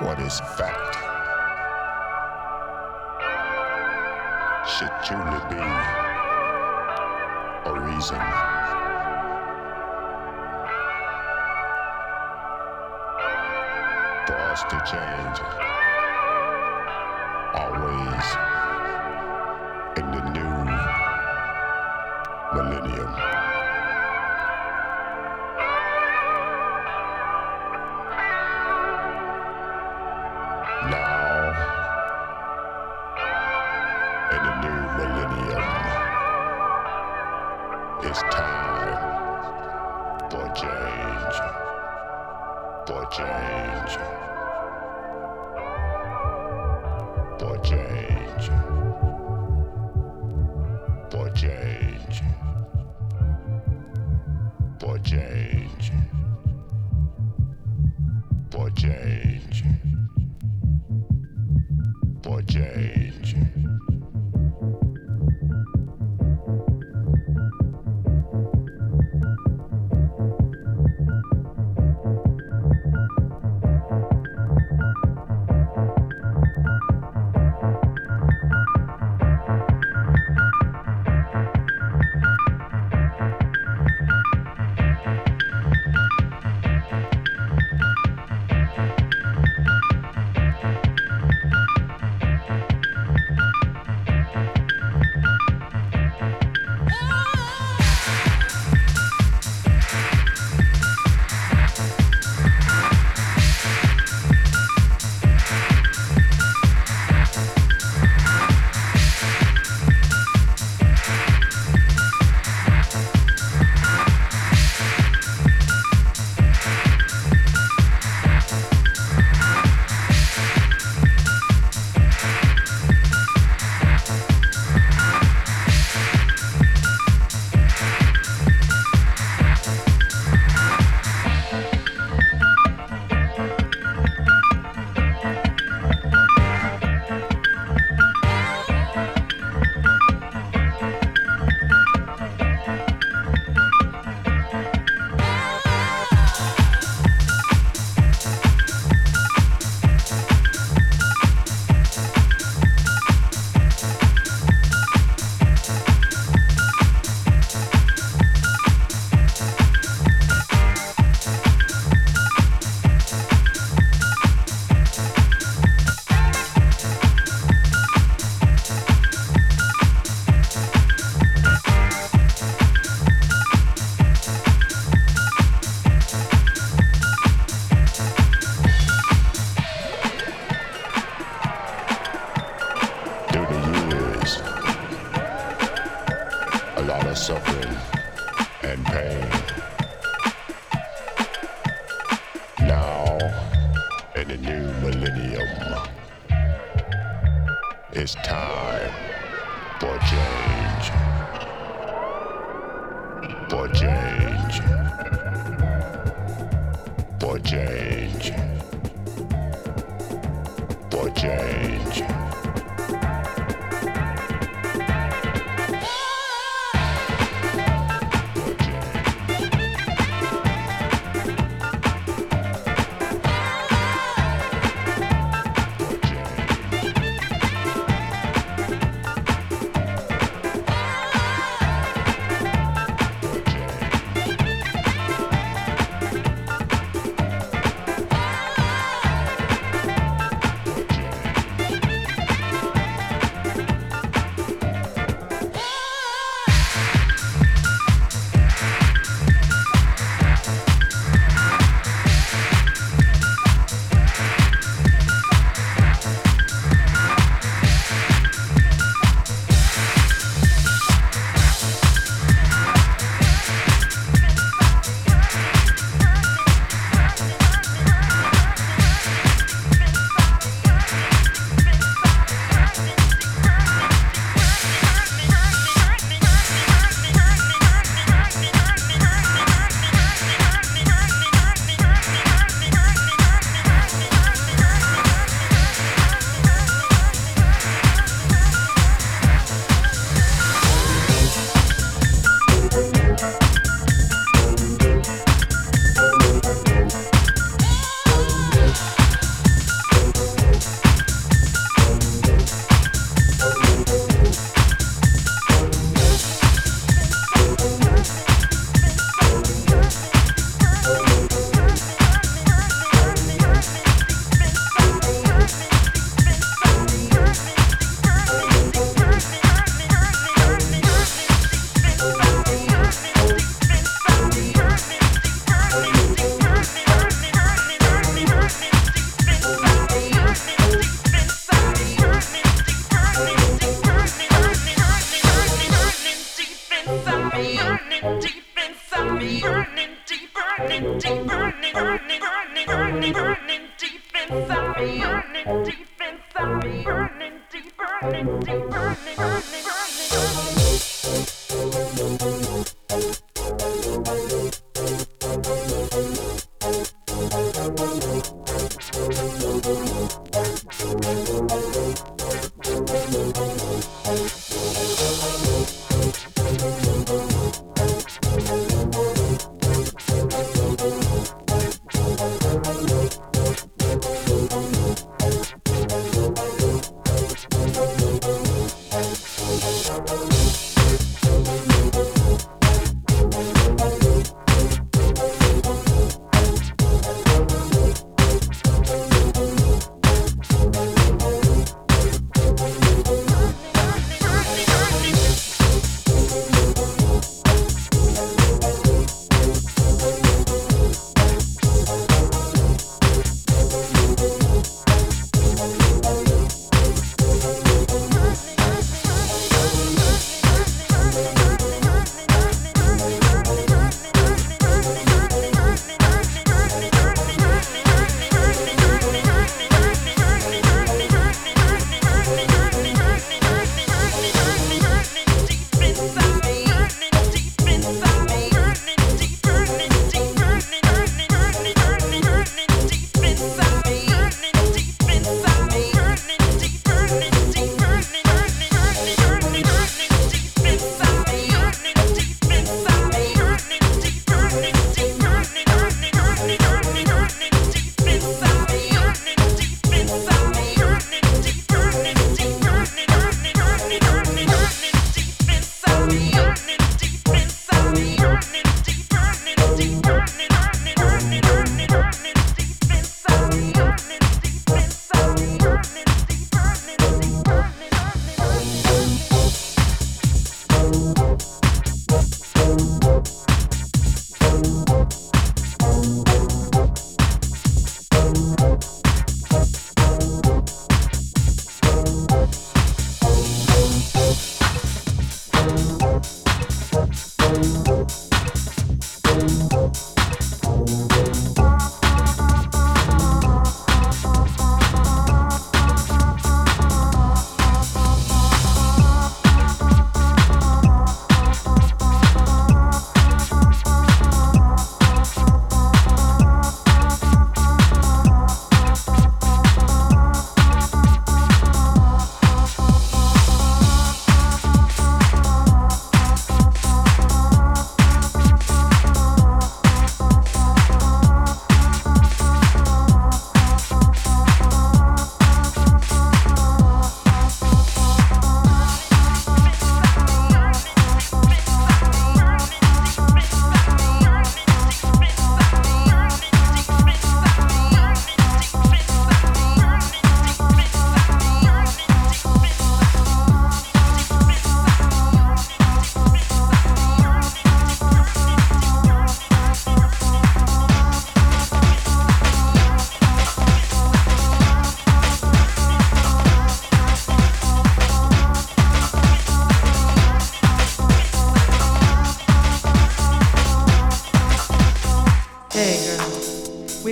what is fact should truly be a reason. For us to change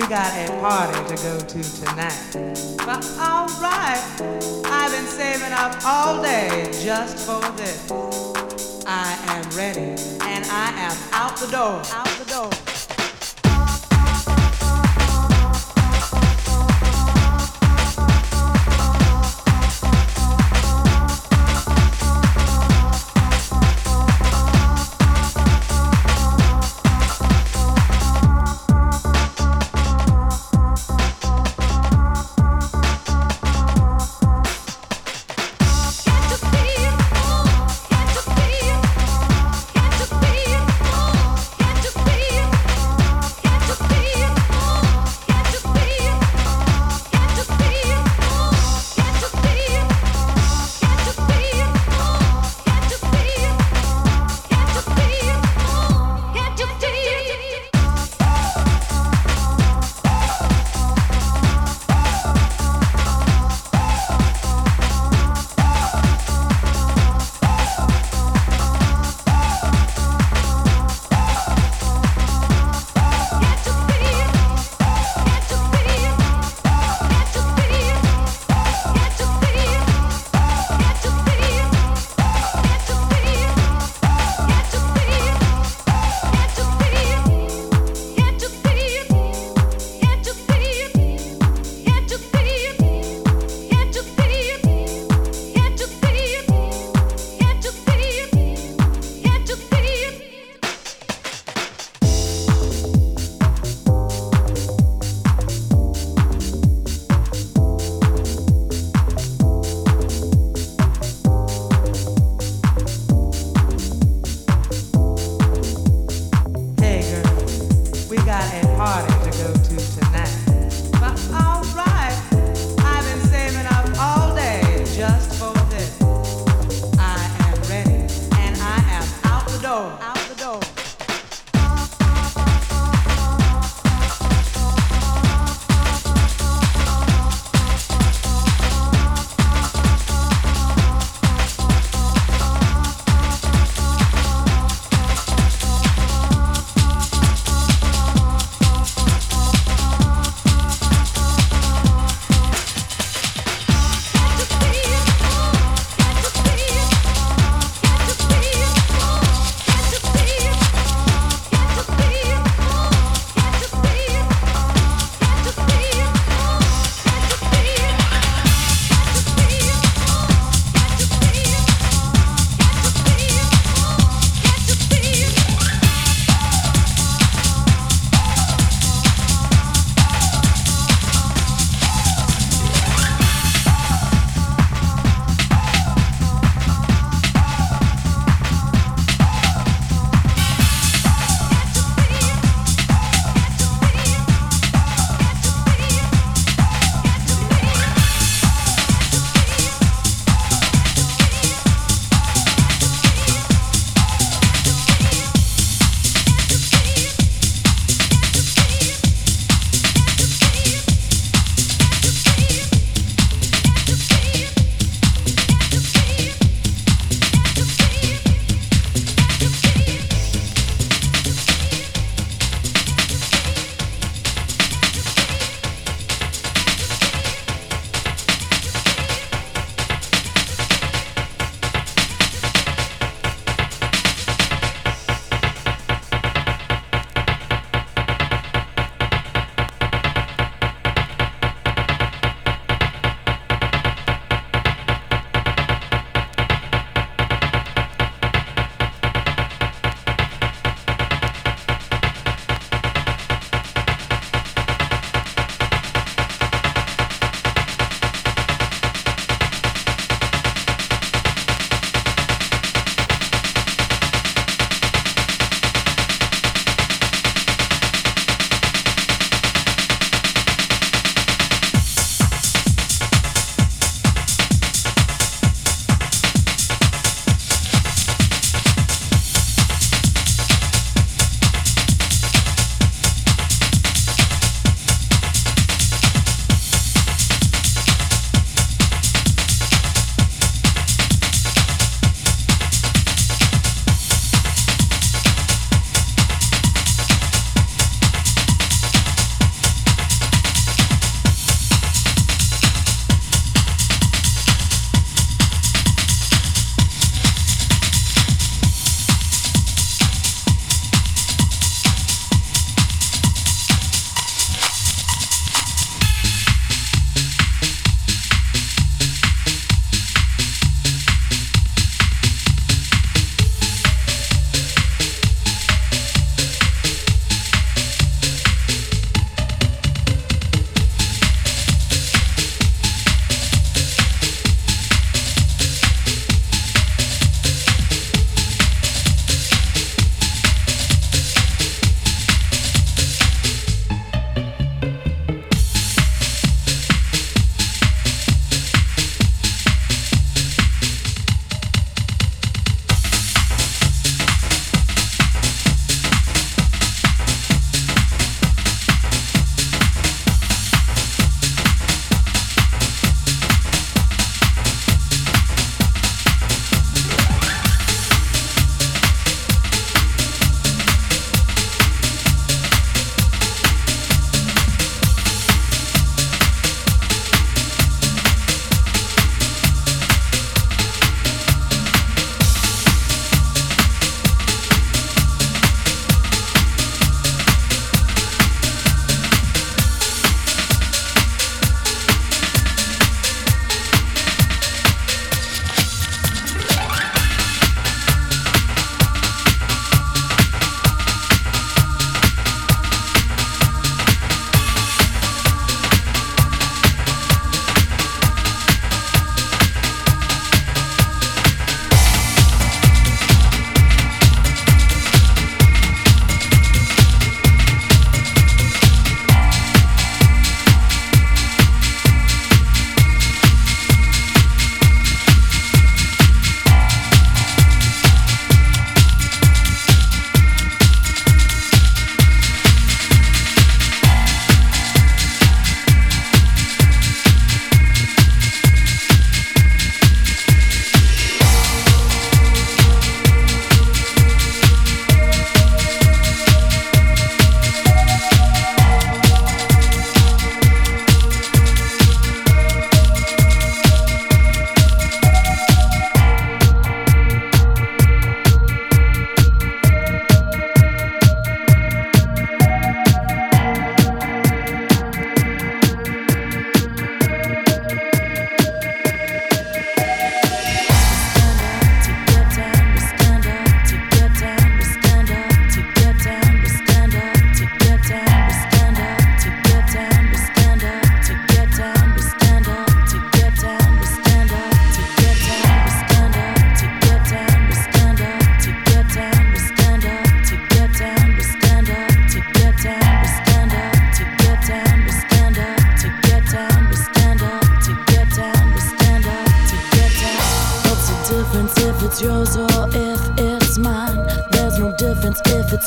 got a party to go to tonight. But alright, I've been saving up all day just for this. I am ready and I am out the door, out the door.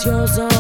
precioso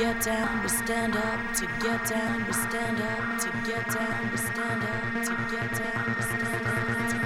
get down, we stand up, to get down, we stand up, to get down, we stand up, to get down, we stand up.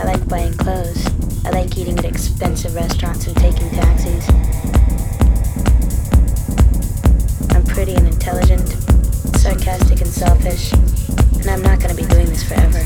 I like buying clothes. I like eating at expensive restaurants and taking taxis. I'm pretty and intelligent, sarcastic and selfish, and I'm not gonna be doing this forever.